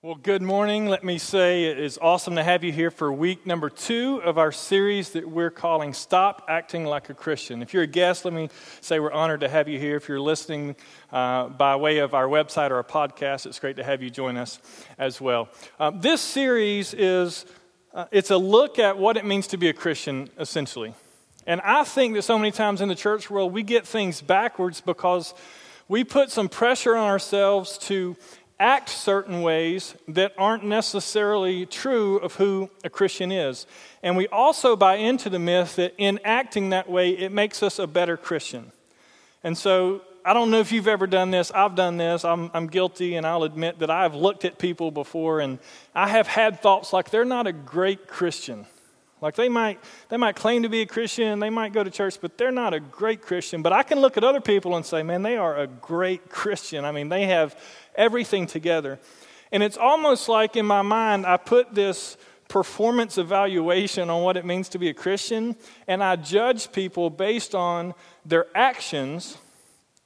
Well, good morning. Let me say it is awesome to have you here for week number two of our series that we're calling Stop Acting Like a Christian. If you're a guest, let me say we're honored to have you here. If you're listening uh, by way of our website or a podcast, it's great to have you join us as well. Um, this series is uh, it's a look at what it means to be a Christian, essentially. And I think that so many times in the church world, we get things backwards because we put some pressure on ourselves to act certain ways that aren't necessarily true of who a Christian is. And we also buy into the myth that in acting that way, it makes us a better Christian. And so I don't know if you've ever done this. I've done this. I'm, I'm guilty, and I'll admit that I've looked at people before and I have had thoughts like they're not a great Christian. Like they might, they might claim to be a Christian, they might go to church, but they're not a great Christian. But I can look at other people and say, man, they are a great Christian. I mean, they have everything together. And it's almost like in my mind, I put this performance evaluation on what it means to be a Christian, and I judge people based on their actions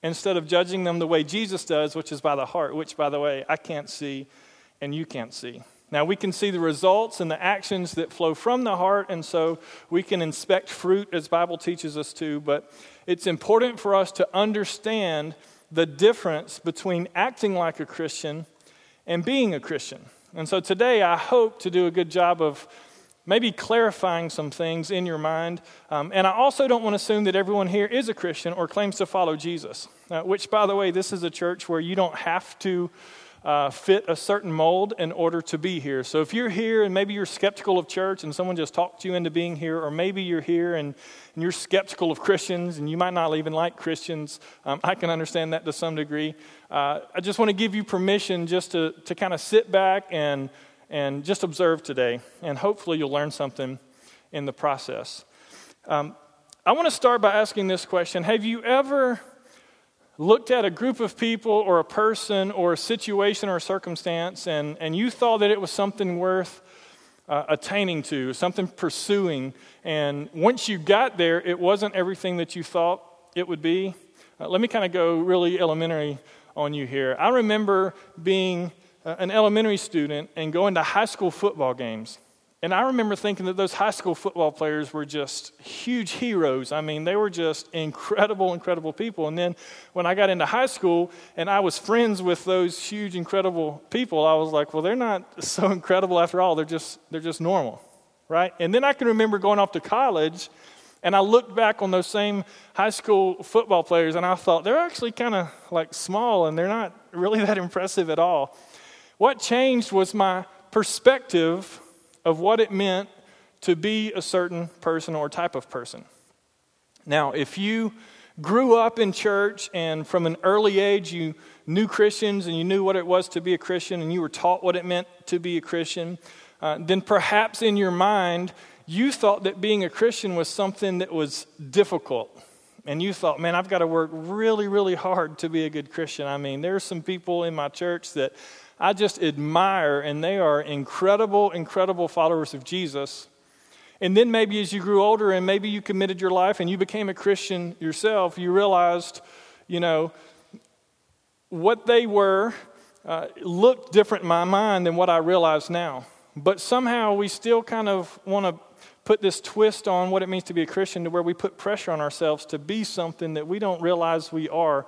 instead of judging them the way Jesus does, which is by the heart, which, by the way, I can't see and you can't see. Now, we can see the results and the actions that flow from the heart, and so we can inspect fruit as Bible teaches us to, but it's important for us to understand the difference between acting like a Christian and being a Christian. And so today, I hope to do a good job of maybe clarifying some things in your mind. Um, and I also don't want to assume that everyone here is a Christian or claims to follow Jesus, uh, which, by the way, this is a church where you don't have to uh, fit a certain mold in order to be here. So if you're here and maybe you're skeptical of church and someone just talked you into being here, or maybe you're here and, and you're skeptical of Christians and you might not even like Christians, um, I can understand that to some degree. Uh, I just want to give you permission just to, to kind of sit back and, and just observe today, and hopefully you'll learn something in the process. Um, I want to start by asking this question Have you ever looked at a group of people or a person or a situation or a circumstance and, and you thought that it was something worth uh, attaining to, something pursuing, and once you got there, it wasn't everything that you thought it would be. Uh, let me kind of go really elementary on you here. I remember being uh, an elementary student and going to high school football games. And I remember thinking that those high school football players were just huge heroes. I mean, they were just incredible, incredible people. And then when I got into high school and I was friends with those huge, incredible people, I was like, well, they're not so incredible after all. They're just, they're just normal, right? And then I can remember going off to college and I looked back on those same high school football players and I thought, they're actually kind of like small and they're not really that impressive at all. What changed was my perspective of what it meant to be a certain person or type of person. Now, if you grew up in church and from an early age you knew Christians and you knew what it was to be a Christian and you were taught what it meant to be a Christian, uh, then perhaps in your mind you thought that being a Christian was something that was difficult. And you thought, man, I've got to work really, really hard to be a good Christian. I mean, there are some people in my church that I just admire, and they are incredible, incredible followers of Jesus. And then maybe as you grew older and maybe you committed your life and you became a Christian yourself, you realized, you know, what they were uh, looked different in my mind than what I realize now. But somehow we still kind of want to put this twist on what it means to be a Christian to where we put pressure on ourselves to be something that we don't realize we are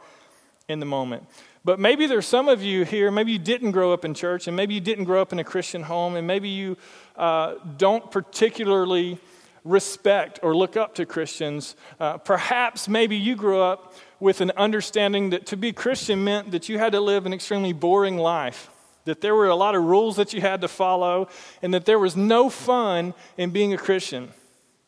in the moment. But maybe there's some of you here, maybe you didn't grow up in church, and maybe you didn't grow up in a Christian home, and maybe you uh, don't particularly respect or look up to Christians. Uh, perhaps maybe you grew up with an understanding that to be Christian meant that you had to live an extremely boring life, that there were a lot of rules that you had to follow, and that there was no fun in being a Christian.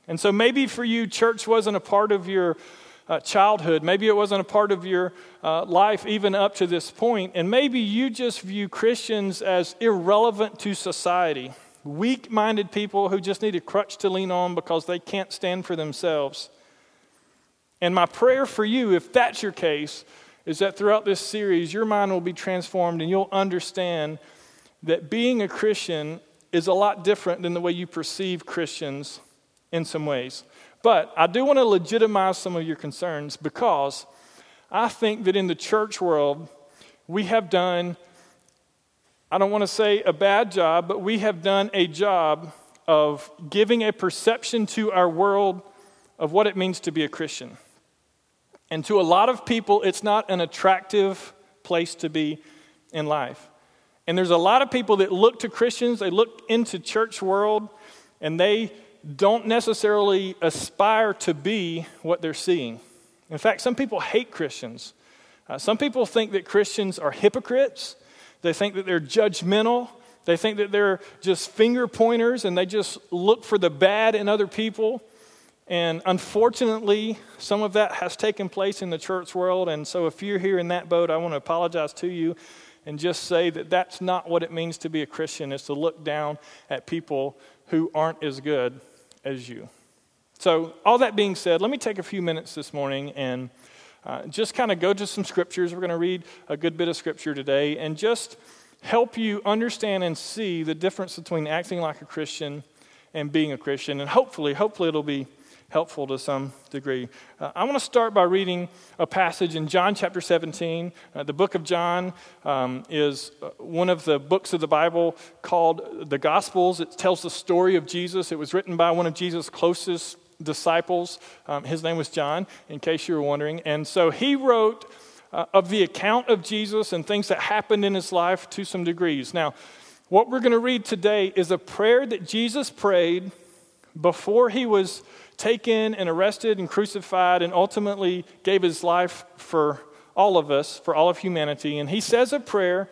And so maybe for you, church wasn't a part of your uh, childhood. Maybe it wasn't a part of your uh, life even up to this point. And maybe you just view Christians as irrelevant to society, weak minded people who just need a crutch to lean on because they can't stand for themselves. And my prayer for you, if that's your case, is that throughout this series, your mind will be transformed and you'll understand that being a Christian is a lot different than the way you perceive Christians in some ways. But I do want to legitimize some of your concerns because I think that in the church world, we have done I don't want to say a bad job, but we have done a job of giving a perception to our world of what it means to be a Christian. And to a lot of people, it's not an attractive place to be in life. And there's a lot of people that look to Christians, they look into church world, and they don't necessarily aspire to be what they're seeing. In fact, some people hate Christians. Uh, some people think that Christians are hypocrites. They think that they're judgmental. They think that they're just finger pointers and they just look for the bad in other people. And unfortunately, some of that has taken place in the church world. And so, if you're here in that boat, I want to apologize to you and just say that that's not what it means to be a Christian, is to look down at people who aren't as good as you. So, all that being said, let me take a few minutes this morning and uh, just kind of go to some scriptures. We're going to read a good bit of scripture today and just help you understand and see the difference between acting like a Christian and being a Christian. And hopefully, hopefully, it'll be helpful to some degree. Uh, I want to start by reading a passage in John chapter 17. Uh, the book of John um, is uh, one of the books of the Bible called the Gospels. It tells the story of Jesus. It was written by one of Jesus' closest disciples. Um, his name was John, in case you were wondering. And so he wrote uh, of the account of Jesus and things that happened in his life to some degrees. Now, what we're going to read today is a prayer that Jesus prayed before he was taken and arrested and crucified and ultimately gave his life for all of us, for all of humanity. And he says a prayer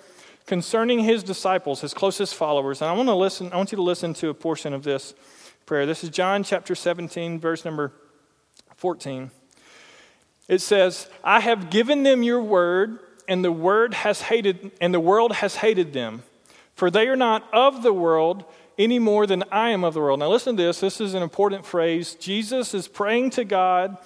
concerning his disciples, his closest followers. And I want to listen, I want you to listen to a portion of this prayer. This is John chapter 17, verse number 14. It says, I have given them your word, and the word has hated, and the world has hated them. For they are not of the world any more than I am of the world. Now, listen to this. This is an important phrase. Jesus is praying to God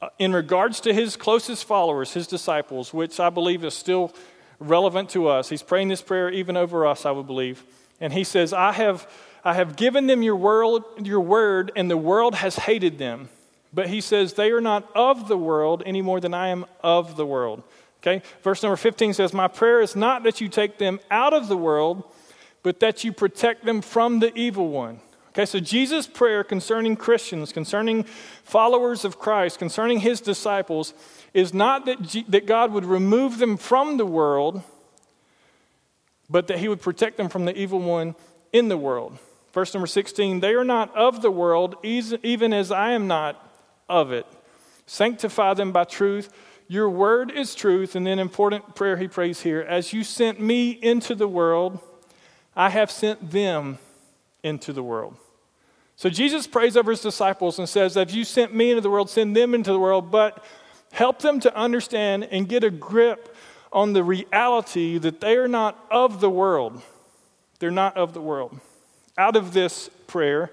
uh, in regards to his closest followers, his disciples, which I believe is still relevant to us. He's praying this prayer even over us, I would believe. And he says, I have I have given them your word, your word, and the world has hated them. But he says, they are not of the world any more than I am of the world. Okay? Verse number 15 says, My prayer is not that you take them out of the world, but that you protect them from the evil one. Okay, so Jesus' prayer concerning Christians, concerning followers of Christ, concerning his disciples, is not that, G- that God would remove them from the world, but that he would protect them from the evil one in the world. Verse number 16, they are not of the world, even as I am not of it. Sanctify them by truth. Your word is truth. And then, important prayer he prays here as you sent me into the world, I have sent them into the world. So Jesus prays over his disciples and says, If you sent me into the world, send them into the world, but help them to understand and get a grip on the reality that they are not of the world. They're not of the world out of this prayer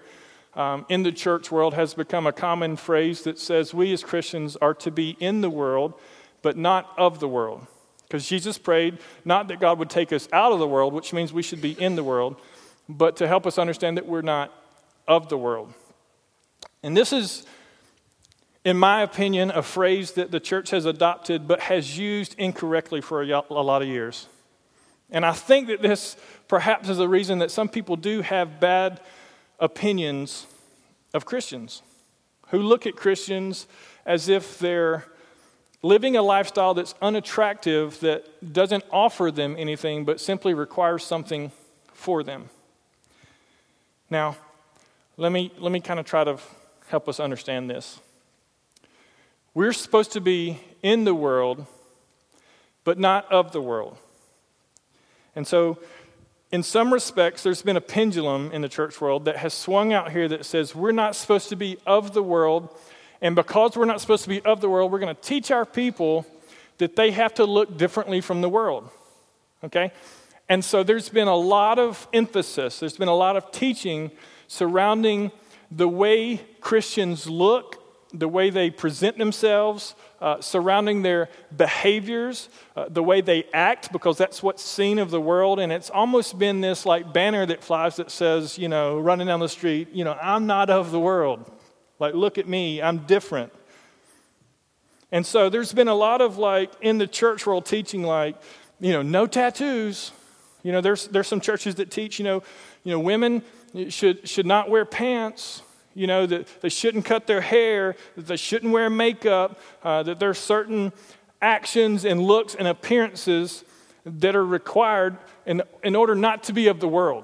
um, in the church world has become a common phrase that says we as Christians are to be in the world, but not of the world. Because Jesus prayed not that God would take us out of the world, which means we should be in the world, but to help us understand that we're not of the world. And this is, in my opinion, a phrase that the church has adopted but has used incorrectly for a, lot of years. And I think that this perhaps is the reason that some people do have bad opinions of Christians, who look at Christians as if they're living a lifestyle that's unattractive, that doesn't offer them anything, but simply requires something for them. Now, let me, let me kind of try to help us understand this. We're supposed to be in the world, but not of the world. And so, in some respects, there's been a pendulum in the church world that has swung out here that says we're not supposed to be of the world. And because we're not supposed to be of the world, we're going to teach our people that they have to look differently from the world. Okay? And so there's been a lot of emphasis, there's been a lot of teaching surrounding the way Christians look the way they present themselves, uh, surrounding their behaviors, uh, the way they act, because that's what's seen of the world. And it's almost been this like banner that flies that says, you know, running down the street, you know, I'm not of the world. Like, look at me, I'm different. And so there's been a lot of like in the church world teaching, like, you know, no tattoos, You know, there's, there's some churches that teach, you know, you know, women should, should not wear pants, you know, that they shouldn't cut their hair, that they shouldn't wear makeup, uh, that there are certain actions and looks and appearances that are required in, in order not to be of the world.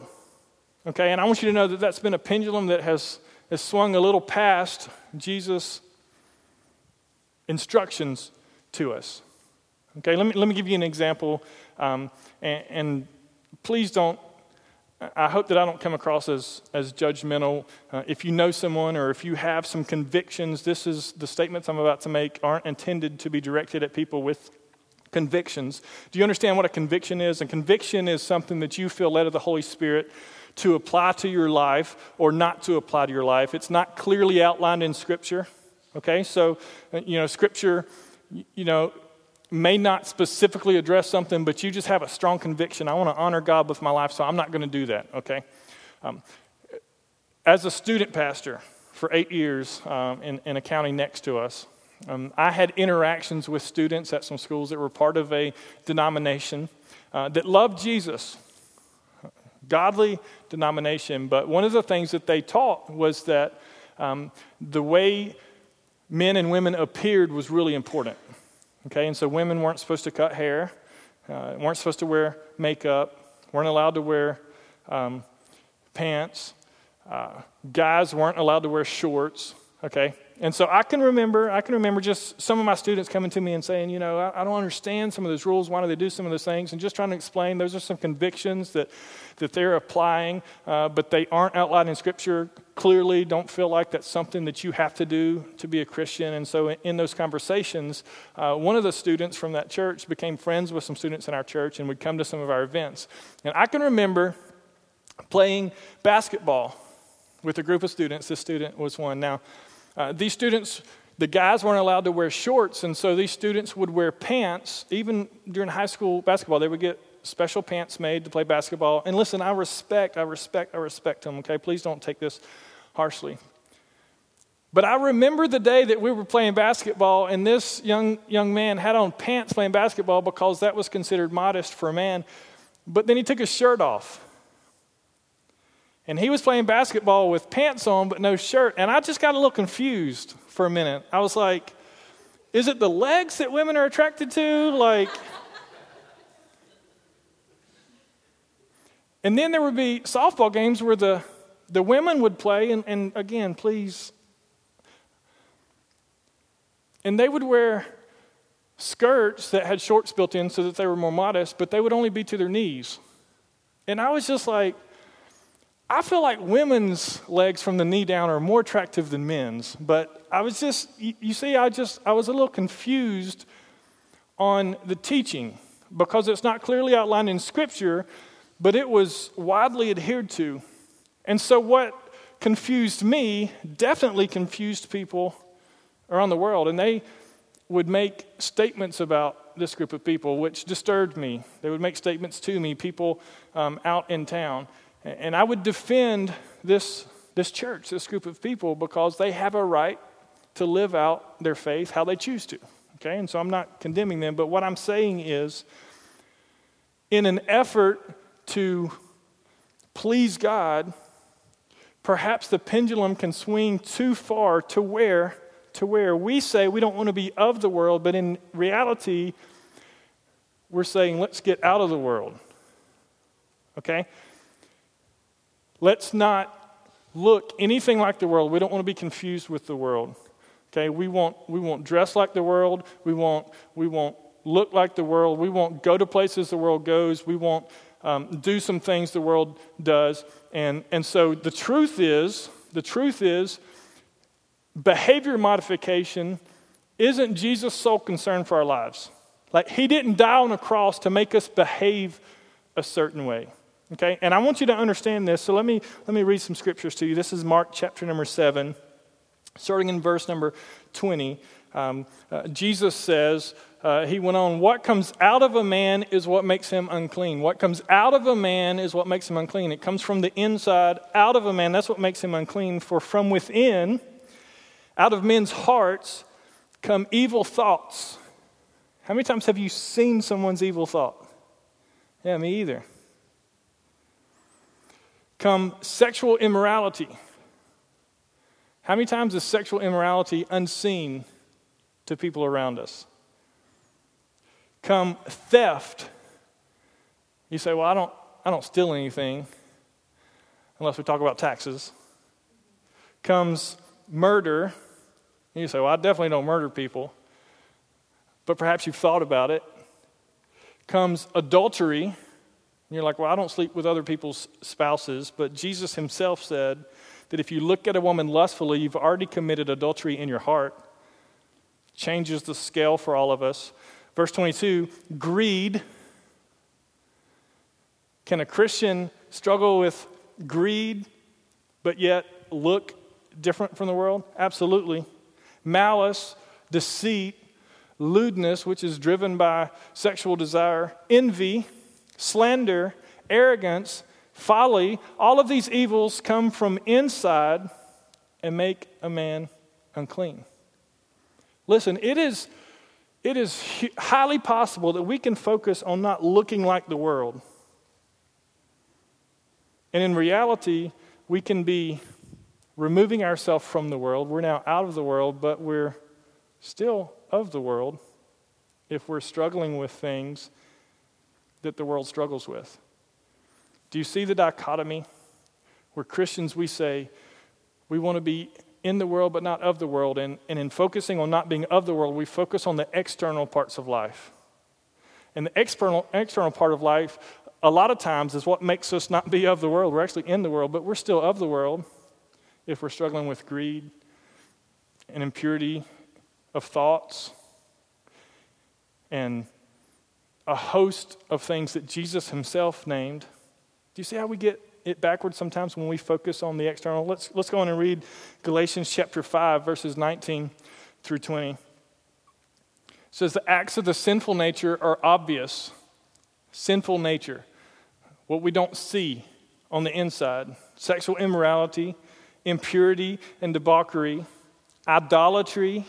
Okay, and I want you to know that that's been a pendulum that has, has swung a little past Jesus' instructions to us. Okay, let me, let me give you an example, um, and, and, please don't, I hope that I don't come across as, as judgmental. Uh, if you know someone or if you have some convictions, this is the statements I'm about to make aren't intended to be directed at people with convictions. Do you understand what a conviction is? A conviction is something that you feel led of the Holy Spirit to apply to your life or not to apply to your life. It's not clearly outlined in Scripture. Okay, so, uh, you know, Scripture, you know, may not specifically address something, but you just have a strong conviction. I want to honor God with my life, so I'm not going to do that, okay? Um, as a student pastor for eight years um, in, in a county next to us, um, I had interactions with students at some schools that were part of a denomination uh, that loved Jesus, godly denomination. But one of the things that they taught was that um, the way men and women appeared was really important. Okay, and so women weren't supposed to cut hair, uh, weren't supposed to wear makeup, weren't allowed to wear um, pants. Uh, guys weren't allowed to wear shorts. Okay, and so I can remember, I can remember just some of my students coming to me and saying, you know, I, I, don't understand some of those rules. Why do they do some of those things? And just trying to explain those are some convictions that, that they're applying, uh, but they aren't outlined in Scripture clearly. Don't feel like that's something that you have to do to be a Christian. And so in, in those conversations, uh, one of the students from that church became friends with some students in our church and would come to some of our events. And I can remember playing basketball with a group of students. This student was one. Now, uh, these students, the guys weren't allowed to wear shorts, and so these students would wear pants. Even during high school basketball, they would get special pants made to play basketball. And listen, I respect, I respect, I respect them, okay? Please don't take this harshly. But I remember the day that we were playing basketball, and this young, young man had on pants playing basketball because that was considered modest for a man. But then he took his shirt off. And he was playing basketball with pants on but no shirt. And I just got a little confused for a minute. I was like, is it the legs that women are attracted to? Like, and then there would be softball games where the, the women would play, and, and again, please. And they would wear skirts that had shorts built in so that they were more modest, but they would only be to their knees. And I was just like, I feel like women's legs from the knee down are more attractive than men's, but I was just, you see, I just, I was a little confused on the teaching because it's not clearly outlined in Scripture, but it was widely adhered to. And so, what confused me definitely confused people around the world, and they would make statements about this group of people, which disturbed me. They would make statements to me, people um, out in town. And I would defend this, this church, this group of people, because they have a right to live out their faith how they choose to. Okay? And so I'm not condemning them, but what I'm saying is, in an effort to please God, perhaps the pendulum can swing too far to where to where we say we don't want to be of the world, but in reality, we're saying let's get out of the world. Okay? Let's not look anything like the world. We don't want to be confused with the world. Okay, we won't, we won't dress like the world. We won't, we won't look like the world. We won't go to places the world goes. We won't um, do some things the world does. And, and so the truth is, the truth is, behavior modification isn't Jesus' sole concern for our lives. Like, he didn't die on a cross to make us behave a certain way. Okay, and I want you to understand this. So let me let me read some scriptures to you. This is Mark chapter number seven, starting in verse number twenty. Um, uh, Jesus says, uh, he went on, What comes out of a man is what makes him unclean. What comes out of a man is what makes him unclean. It comes from the inside out of a man. That's what makes him unclean. For from within, out of men's hearts, come evil thoughts. How many times have you seen someone's evil thought? Yeah, me either. Come sexual immorality. How many times is sexual immorality unseen to people around us? Come theft. You say, well, I don't, I don't steal anything unless we talk about taxes. Comes murder. You say, well, I definitely don't murder people. But perhaps you've thought about it. Comes adultery. You're like, well, I don't sleep with other people's spouses. But Jesus himself said that if you look at a woman lustfully, you've already committed adultery in your heart. Changes the scale for all of us. Verse 22 greed. Can a Christian struggle with greed, but yet look different from the world? Absolutely. Malice, deceit, lewdness, which is driven by sexual desire, envy, slander, arrogance, folly, all of these evils come from inside and make a man unclean. Listen, it is, it is highly possible that we can focus on not looking like the world. And in reality, we can be removing ourselves from the world. We're now out of the world, but we're still of the world if we're struggling with things that the world struggles with. Do you see the dichotomy? Where Christians, we say, we want to be in the world but not of the world. And, and in focusing on not being of the world, we focus on the external parts of life. And the external, external part of life, a lot of times, is what makes us not be of the world. We're actually in the world, but we're still of the world if we're struggling with greed and impurity of thoughts and a host of things that Jesus himself named. Do you see how we get it backwards sometimes when we focus on the external? Let's, let's go on and read Galatians chapter 5, verses 19 through 20. It says, The acts of the sinful nature are obvious. Sinful nature, what we don't see on the inside sexual immorality, impurity and debauchery, idolatry,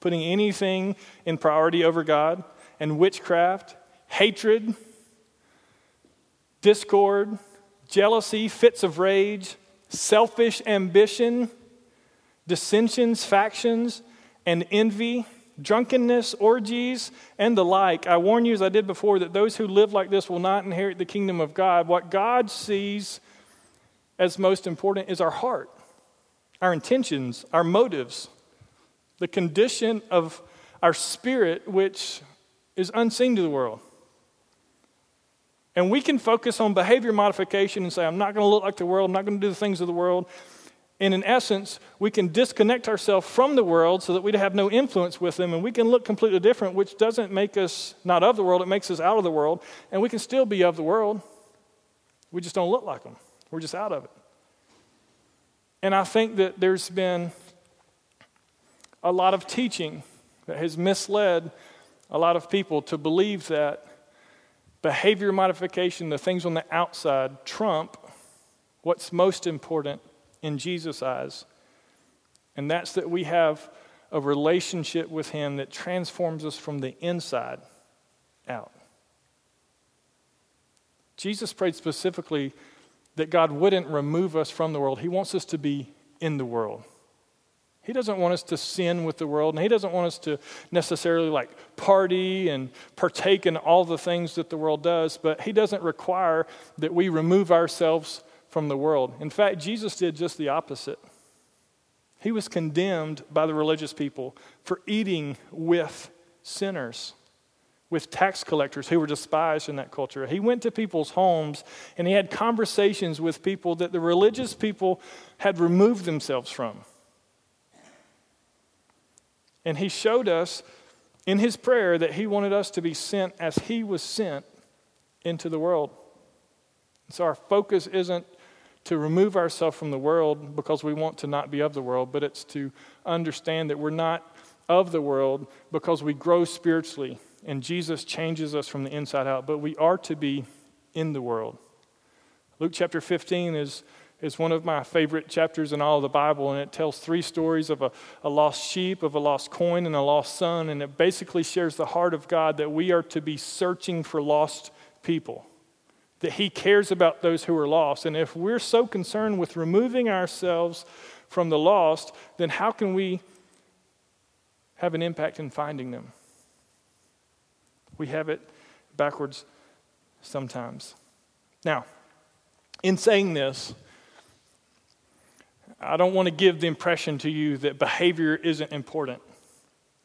putting anything in priority over God, and witchcraft, hatred, discord, jealousy, fits of rage, selfish ambition, dissensions, factions, and envy, drunkenness, orgies, and the like. I warn you, as I did before, that those who live like this will not inherit the kingdom of God. What God sees as most important is our heart our intentions, our motives, the condition of our spirit, which is unseen to the world. And we can focus on behavior modification and say, I'm not going to look like the world, I'm not going to do the things of the world. And in essence, we can disconnect ourselves from the world so that we have no influence with them, and we can look completely different, which doesn't make us not of the world, it makes us out of the world. And we can still be of the world. We just don't look like them, we're just out of it. And I think that there's been a lot of teaching that has misled a lot of people to believe that behavior modification, the things on the outside, trump what's most important in Jesus' eyes. And that's that we have a relationship with Him that transforms us from the inside out. Jesus prayed specifically that God wouldn't remove us from the world. He wants us to be in the world. He doesn't want us to sin with the world, and He doesn't want us to necessarily like party and partake in all the things that the world does, but He doesn't require that we remove ourselves from the world. In fact, Jesus did just the opposite. He was condemned by the religious people for eating with sinners with tax collectors who were despised in that culture. He went to people's homes and he had conversations with people that the religious people had removed themselves from. And he showed us in his prayer that he wanted us to be sent as he was sent into the world. So our focus isn't to remove ourselves from the world because we want to not be of the world, but it's to understand that we're not of the world because we grow spiritually and Jesus changes us from the inside out, but we are to be in the world. Luke chapter 15 is, is one of my favorite chapters in all of the Bible, and it tells three stories of a, a lost sheep, of a lost coin, and a lost son, and it basically shares the heart of God that we are to be searching for lost people. that He cares about those who are lost. And if we're so concerned with removing ourselves from the lost, then how can we have an impact in finding them? We have it backwards sometimes. Now, in saying this, I don't want to give the impression to you that behavior isn't important,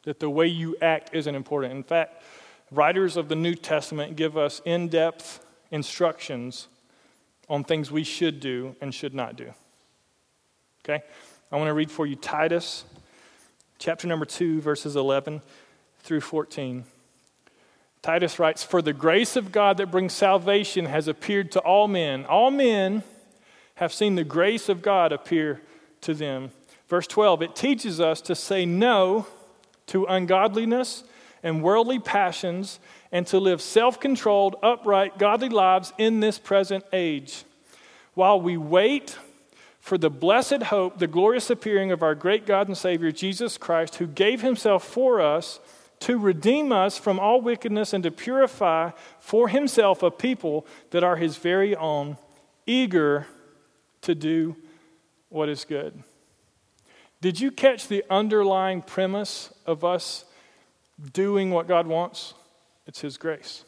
that the way you act isn't important. In fact, writers of the New Testament give us in depth instructions on things we should do and should not do. Okay? I want to read for you Titus chapter number 2, verses 11 through 14. Titus writes, For the grace of God that brings salvation has appeared to all men. All men have seen the grace of God appear to them. Verse 12, it teaches us to say no to ungodliness and worldly passions and to live self controlled, upright, godly lives in this present age, while we wait for the blessed hope, the glorious appearing of our great God and Savior, Jesus Christ, who gave himself for us to redeem us from all wickedness and to purify for himself a people that are his very own, eager to do what is good. Did you catch the underlying premise of us doing what God wants? It's His grace.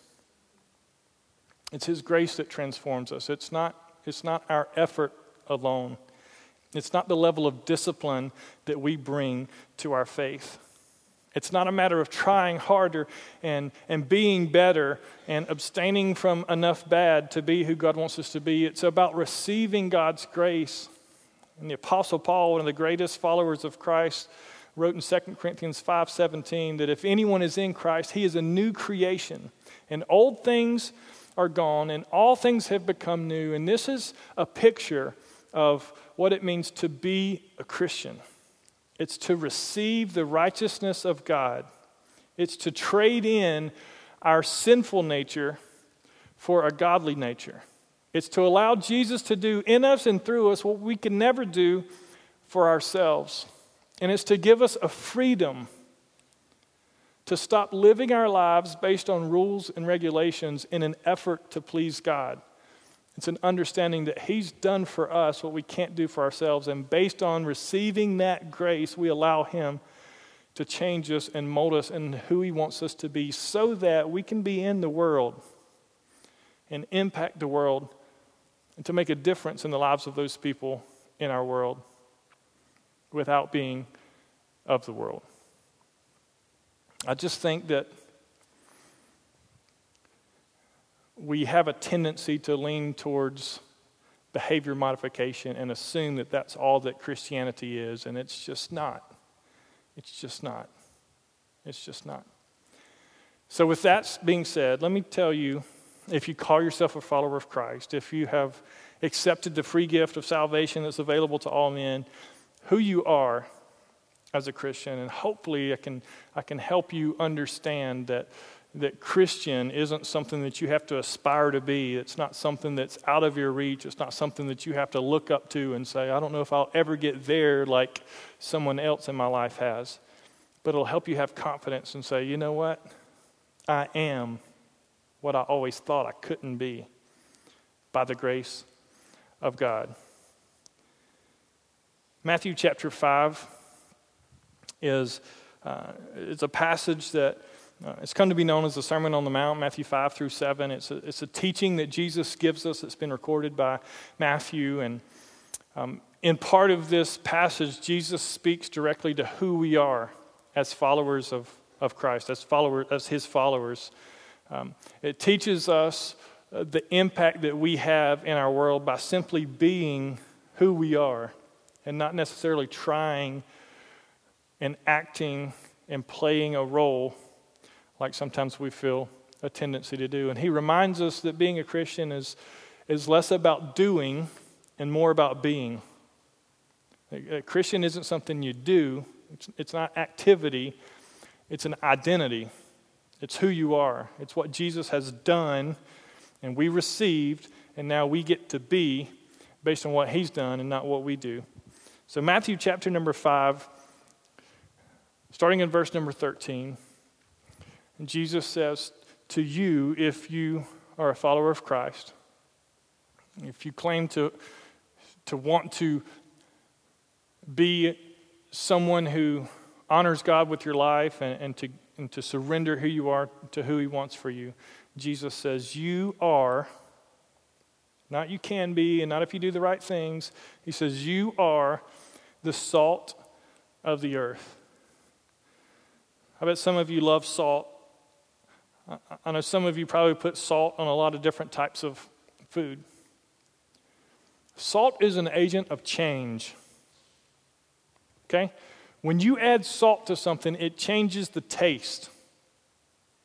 It's His grace that transforms us. It's not, it's not our effort alone. It's not the level of discipline that we bring to our faith. It's not a matter of trying harder and, and being better and abstaining from enough bad to be who God wants us to be. It's about receiving God's grace. And the Apostle Paul, one of the greatest followers of Christ, wrote in 2 Corinthians 5:17 that if anyone is in Christ, he is a new creation. And old things are gone and all things have become new. And this is a picture of what it means to be a Christian. It's to receive the righteousness of God. It's to trade in our sinful nature for a godly nature. It's to allow Jesus to do in us and through us what we can never do for ourselves. And it's to give us a freedom to stop living our lives based on rules and regulations in an effort to please God. It's an understanding that He's done for us what we can't do for ourselves. And based on receiving that grace, we allow Him to change us and mold us in who He wants us to be so that we can be in the world and impact the world and to make a difference in the lives of those people in our world without being of the world. I just think that we have a tendency to lean towards behavior modification and assume that that's all that Christianity is, and it's just not. It's just not. It's just not. So, with that being said, let me tell you if you call yourself a follower of Christ, if you have accepted the free gift of salvation that's available to all men, who you are as a Christian, and hopefully I can, I can help you understand that, that Christian isn't something that you have to aspire to be. It's not something that's out of your reach. It's not something that you have to look up to and say, I don't know if I'll ever get there like someone else in my life has. But it'll help you have confidence and say, you know what? I am what I always thought I couldn't be by the grace of God. Matthew chapter 5 is uh, it's a passage that uh, it's come to be known as the Sermon on the Mount, Matthew 5 through 7. It's a, it's a teaching that Jesus gives us. It's been recorded by Matthew. And um, in part of this passage, Jesus speaks directly to who we are as followers of, of Christ, as, followers, as his followers. Um, it teaches us uh, the impact that we have in our world by simply being who we are and not necessarily trying and acting and playing a role like sometimes we feel a tendency to do. And he reminds us that being a Christian is, is less about doing and more about being. A Christian isn't something you do, it's, it's not activity, it's an identity. It's who you are, it's what Jesus has done and we received, and now we get to be based on what he's done and not what we do. So, Matthew chapter number 5, starting in verse number 13, Jesus says, To you, if you are a follower of Christ, if you claim to, to want to be someone who honors God with your life and, and, to, and to surrender who you are to who He wants for you, Jesus says, You are, not you can be, and not if you do the right things. He says, You are the salt of the earth. I bet some of you love salt. I know some of you probably put salt on a lot of different types of food. Salt is an agent of change. Okay? When you add salt to something, it changes the taste.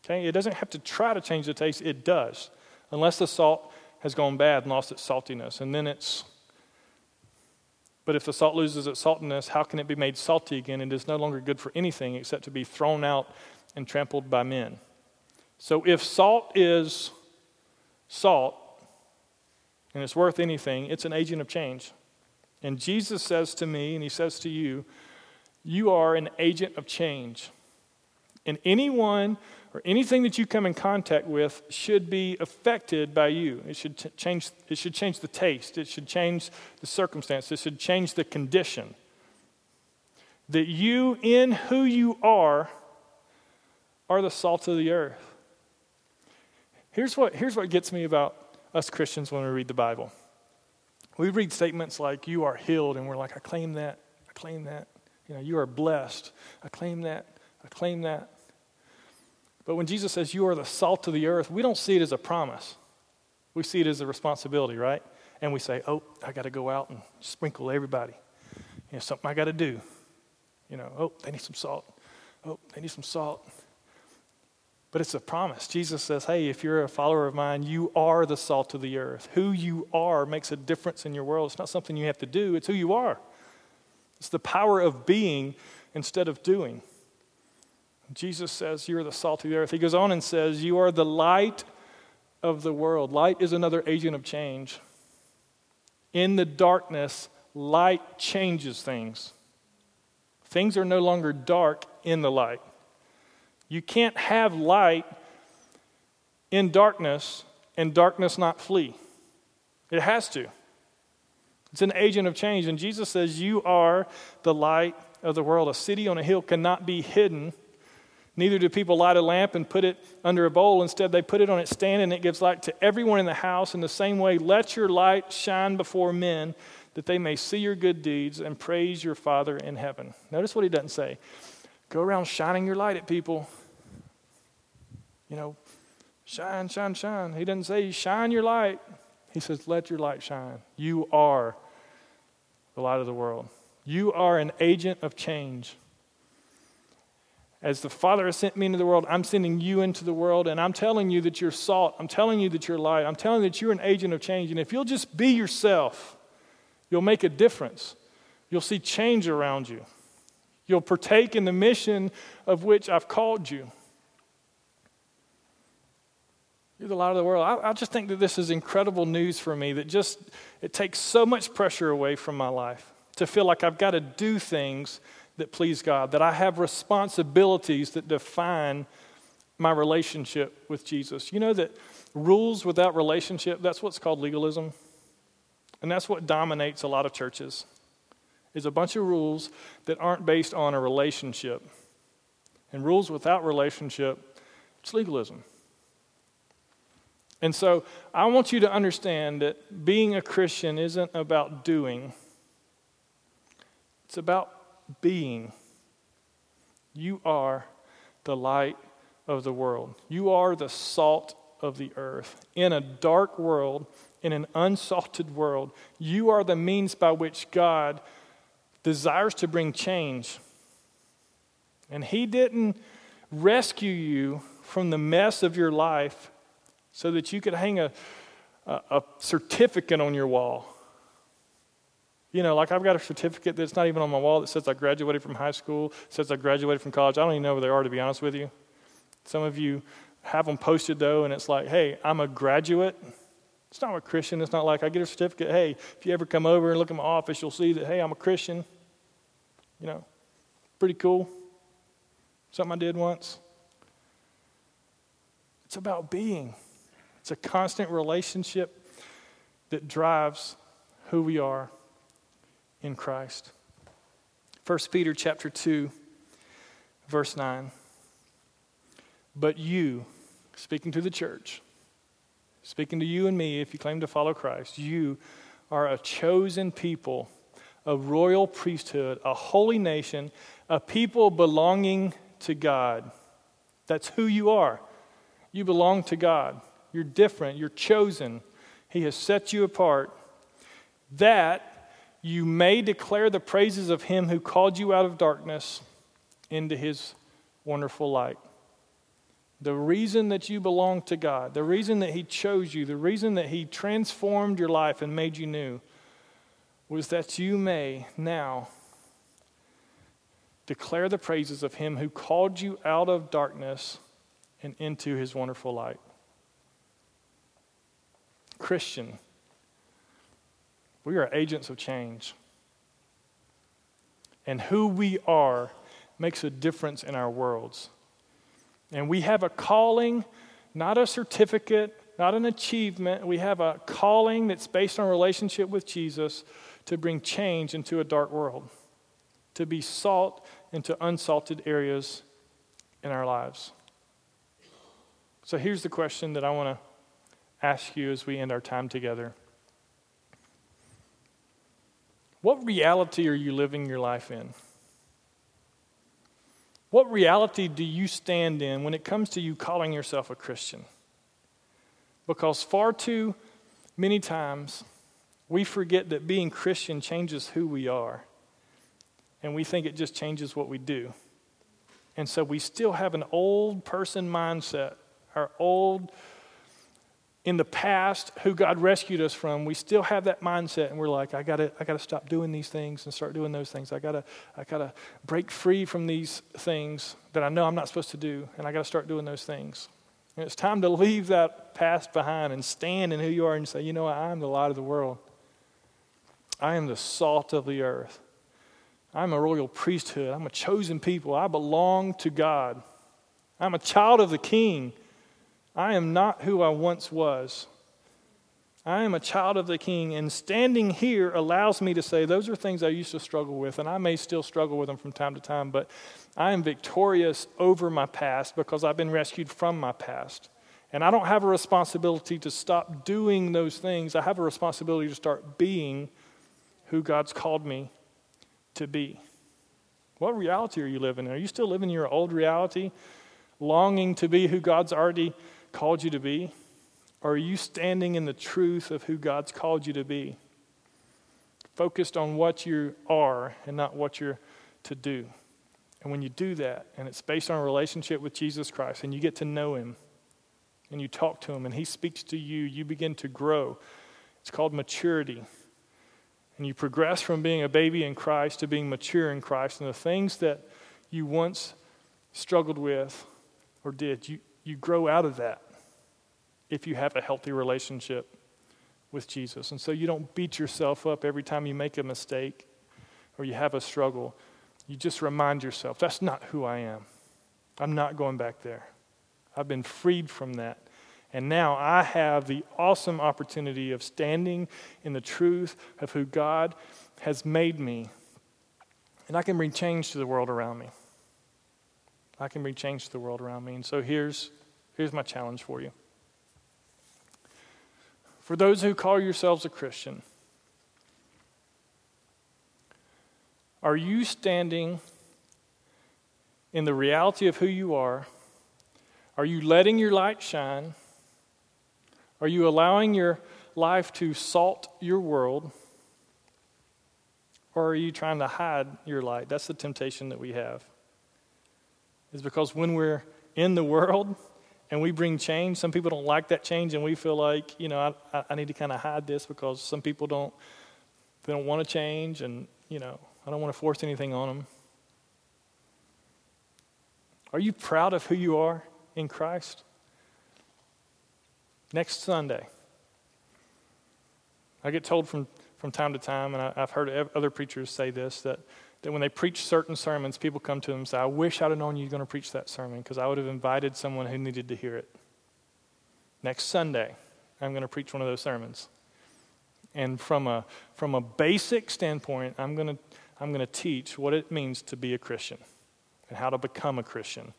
Okay? It doesn't have to try to change the taste, it does. Unless the salt has gone bad and lost its saltiness. And then it's. But if the salt loses its saltiness, how can it be made salty again? It is no longer good for anything except to be thrown out and trampled by men. So if salt is salt, and it's worth anything, it's an agent of change. And Jesus says to me, and he says to you, you are an agent of change. And anyone or anything that you come in contact with should be affected by you. It should t- change, it should change the taste, it should change the circumstance, it should change the condition. That you, in who you are, are the salt of the earth. Here's what, here's what gets me about us Christians when we read the Bible. We read statements like, You are healed, and we're like, I claim that, I claim that. You know, you are blessed. I claim that, I claim that. But when Jesus says, You are the salt of the earth, we don't see it as a promise. We see it as a responsibility, right? And we say, Oh, I got to go out and sprinkle everybody. You know, something I got to do. You know, oh, they need some salt. Oh, they need some salt. But it's a promise. Jesus says, hey, if you're a follower of mine, you are the salt of the earth. Who you are makes a difference in your world. It's not something you have to do, it's who you are. It's the power of being instead of doing. Jesus says, You're the salt of the earth. He goes on and says, You are the light of the world. Light is another agent of change. In the darkness, light changes things. Things are no longer dark in the light. You can't have light in darkness and darkness not flee. It has to. It's an agent of change. And Jesus says, You are the light of the world. A city on a hill cannot be hidden. Neither do people light a lamp and put it under a bowl. Instead, they put it on its stand and it gives light to everyone in the house. In the same way, let your light shine before men that they may see your good deeds and praise your Father in heaven. Notice what he doesn't say. Go around shining your light at people. You know, shine, shine, shine. He doesn't say shine your light. He says, let your light shine. You are the light of the world. You are an agent of change. As the Father has sent me into the world, I'm sending you into the world, and I'm telling you that you're salt. I'm telling you that you're light. I'm telling you that you're an agent of change. And if you'll just be yourself, you'll make a difference. You'll see change around you. You'll partake in the mission of which I've called you. You're the light of the world. I, I, just think that this is incredible news for me that just it takes so much pressure away from my life to feel like I've got to do things that please God, that I have responsibilities that define my relationship with Jesus. You know that rules without relationship, that's what's called legalism. And that's what dominates a lot of churches. Is a bunch of rules that aren't based on a relationship. And rules without relationship, it's legalism. And so I want you to understand that being a Christian isn't about doing, it's about being. You are the light of the world, you are the salt of the earth. In a dark world, in an unsalted world, you are the means by which God desires to bring change. And He didn't rescue you from the mess of your life so that you could hang a, a, a certificate on your wall. You know, like I've got a certificate that's not even on my wall that says I graduated from high school, says I graduated from college. I don't even know where they are, to be honest with you. Some of you have them posted, though, and it's like, hey, I'm a graduate. It's not a Christian. It's not like I get a certificate. Hey, if you ever come over and look at my office, you'll see that, hey, I'm a Christian. You know, pretty cool. Something I did once. It's about being. It's a constant relationship that drives who we are in Christ. 1 Peter chapter 2 verse 9. But you, speaking to the church, speaking to you and me if you claim to follow Christ, you are a chosen people, a royal priesthood, a holy nation, a people belonging to God. That's who you are. You belong to God. You're different. You're chosen. He has set you apart. That you may declare the praises of Him who called you out of darkness into His wonderful light. The reason that you belong to God, the reason that He chose you, the reason that He transformed your life and made you new was that you may now declare the praises of Him who called you out of darkness and into His wonderful light. Christian, we are agents of change. And who we are makes a difference in our worlds. And we have a calling, not a certificate, not an achievement. We have a calling that's based on relationship with Jesus to bring change into a dark world, to be salt into unsalted areas in our lives. So here's the question that I want to ask you as we end our time together. What reality are you living your life in? What reality do you stand in when it comes to you calling yourself a Christian? Because far too many times we forget that being Christian changes who we are, and we think it just changes what we do. And so we still have an old person mindset, our old in the past who God rescued us from, we still have that mindset and we're like, I gotta, I gotta stop doing these things and start doing those things. I gotta, I gotta break free from these things that I know I'm not supposed to do, and I gotta start doing those things. And it's time to leave that past behind and stand in who you are and say, you know what, I am the light of the world. I am the salt of the earth. I'm a royal priesthood. I'm a chosen people. I belong to God. I'm a child of the king. I am not who I once was. I am a child of the king, and standing here allows me to say those are things I used to struggle with, and I may still struggle with them from time to time, but I am victorious over my past because I've been rescued from my past. And I don't have a responsibility to stop doing those things. I have a responsibility to start being who God's called me to be. What reality are you living in? Are you still living in your old reality, longing to be who God's already called you to be? Or are you standing in the truth of who God's called you to be? Focused on what you are and not what you're to do. And when you do that, and it's based on a relationship with Jesus Christ, and you get to know Him, and you talk to Him, and He speaks to you, you begin to grow. It's called maturity. And you progress from being a baby in Christ to being mature in Christ. And the things that you once struggled with or did, you, you grow out of that if you have a healthy relationship with Jesus. And so you don't beat yourself up every time you make a mistake or you have a struggle. You just remind yourself, that's not who I am. I'm not going back there. I've been freed from that. And now I have the awesome opportunity of standing in the truth of who God has made me. And I can bring change to the world around me. I can bring change to the world around me. And so here's Here's my challenge for you. For those who call yourselves a Christian, are you standing in the reality of who you are? Are you letting your light shine? Are you allowing your life to salt your world? Or are you trying to hide your light? That's the temptation that we have. Is because when we're in the world, and we bring change. Some people don't like that change, and we feel like, you know, I, I need to kind of hide this because some people don't, they don't want to change, and, you know, I don't want to force anything on them. Are you proud of who you are in Christ? Next Sunday, I get told from, from time to time, and I, I've heard other preachers say this, that that when they preach certain sermons, people come to them and say, I wish I'd have known you were going to preach that sermon because I would have invited someone who needed to hear it. Next Sunday, I'm going to preach one of those sermons. And from a, from a basic standpoint, I'm going to I'm going to teach what it means to be a Christian and how to become a Christian.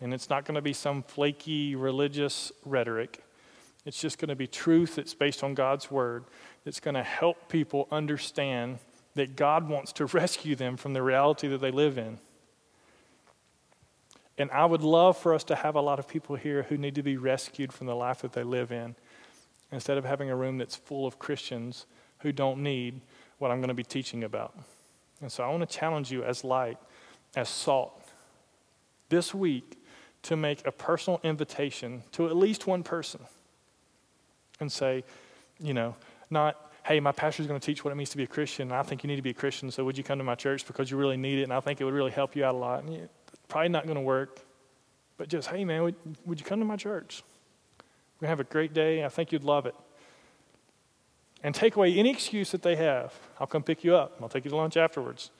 And it's not going to be some flaky religious rhetoric. It's just going to be truth that's based on God's word that's going to help people understand that God wants to rescue them from the reality that they live in. And I would love for us to have a lot of people here who need to be rescued from the life that they live in instead of having a room that's full of Christians who don't need what I'm going to be teaching about. And so I want to challenge you as light, as salt, this week to make a personal invitation to at least one person and say, you know, not, hey, my pastor's going to teach what it means to be a Christian, and I think you need to be a Christian, so would you come to my church because you really need it, and I think it would really help you out a lot. And probably not going to work, but just, hey, man, would, would you come to my church? We're going to have a great day. I think you'd love it. And take away any excuse that they have. I'll come pick you up. I'll take you to lunch afterwards.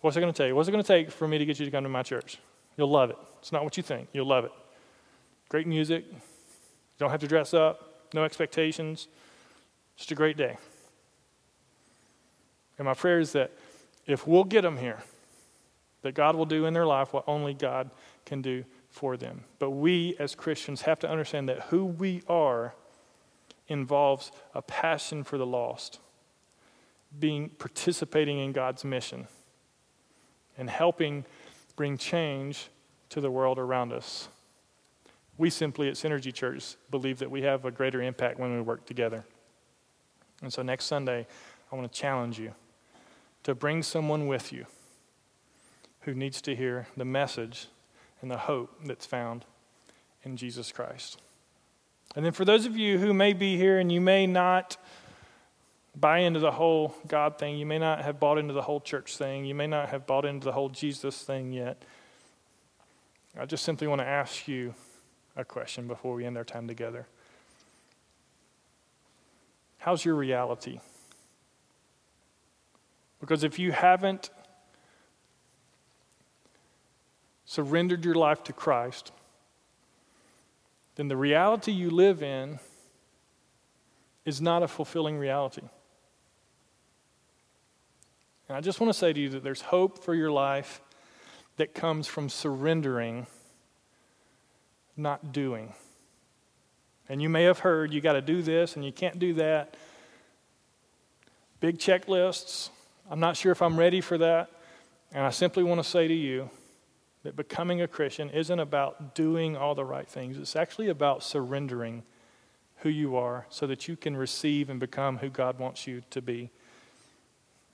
What's it going to take? What's it going to take for me to get you to come to my church? You'll love it. It's not what you think. You'll love it. Great music. You don't have to dress up. No expectations. Just a great day. And my prayer is that if we'll get them here, that God will do in their life what only God can do for them. But we as Christians have to understand that who we are involves a passion for the lost, being participating in God's mission, and helping bring change to the world around us. We simply at Synergy Church believe that we have a greater impact when we work together. And so next Sunday, I want to challenge you to bring someone with you who needs to hear the message and the hope that's found in Jesus Christ. And then for those of you who may be here and you may not buy into the whole God thing, you may not have bought into the whole church thing, you may not have bought into the whole Jesus thing yet. I just simply want to ask you a question before we end our time together. How's your reality? Because if you haven't surrendered your life to Christ, then the reality you live in is not a fulfilling reality. And I just want to say to you that there's hope for your life that comes from surrendering, not doing. And you may have heard you got to do this and you can't do that. Big checklists. I'm not sure if I'm ready for that. And I simply want to say to you that becoming a Christian isn't about doing all the right things, it's actually about surrendering who you are so that you can receive and become who God wants you to be.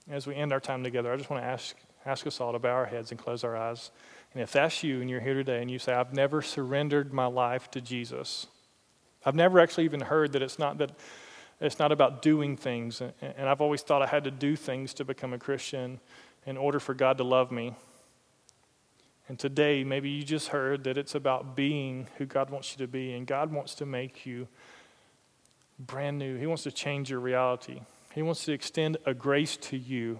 As we end our time together, I just want to ask, ask us all to bow our heads and close our eyes. And if that's you and you're here today and you say, I've never surrendered my life to Jesus, I've never actually even heard that it's not that it's not about doing things. And I've always thought I had to do things to become a Christian in order for God to love me. And today, maybe you just heard that it's about being who God wants you to be, and God wants to make you brand new. He wants to change your reality, He wants to extend a grace to you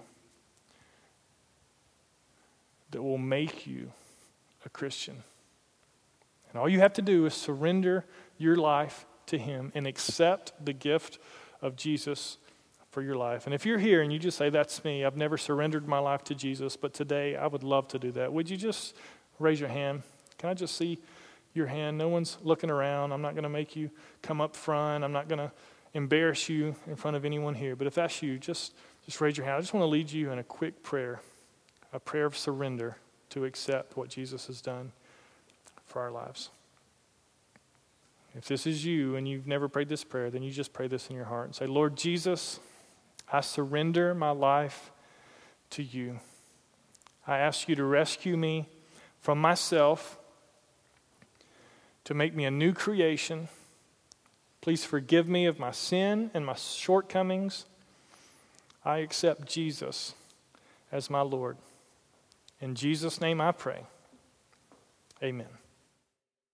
that will make you a Christian. And all you have to do is surrender your life to Him and accept the gift of Jesus for your life. And if you're here and you just say, That's me, I've never surrendered my life to Jesus, but today I would love to do that, would you just raise your hand? Can I just see your hand? No one's looking around. I'm not going to make you come up front. I'm not going to embarrass you in front of anyone here. But if that's you, just, just raise your hand. I just want to lead you in a quick prayer, a prayer of surrender to accept what Jesus has done for our lives. If this is you and you've never prayed this prayer, then you just pray this in your heart and say, Lord Jesus, I surrender my life to you. I ask you to rescue me from myself, to make me a new creation. Please forgive me of my sin and my shortcomings. I accept Jesus as my Lord. In Jesus' name I pray. Amen.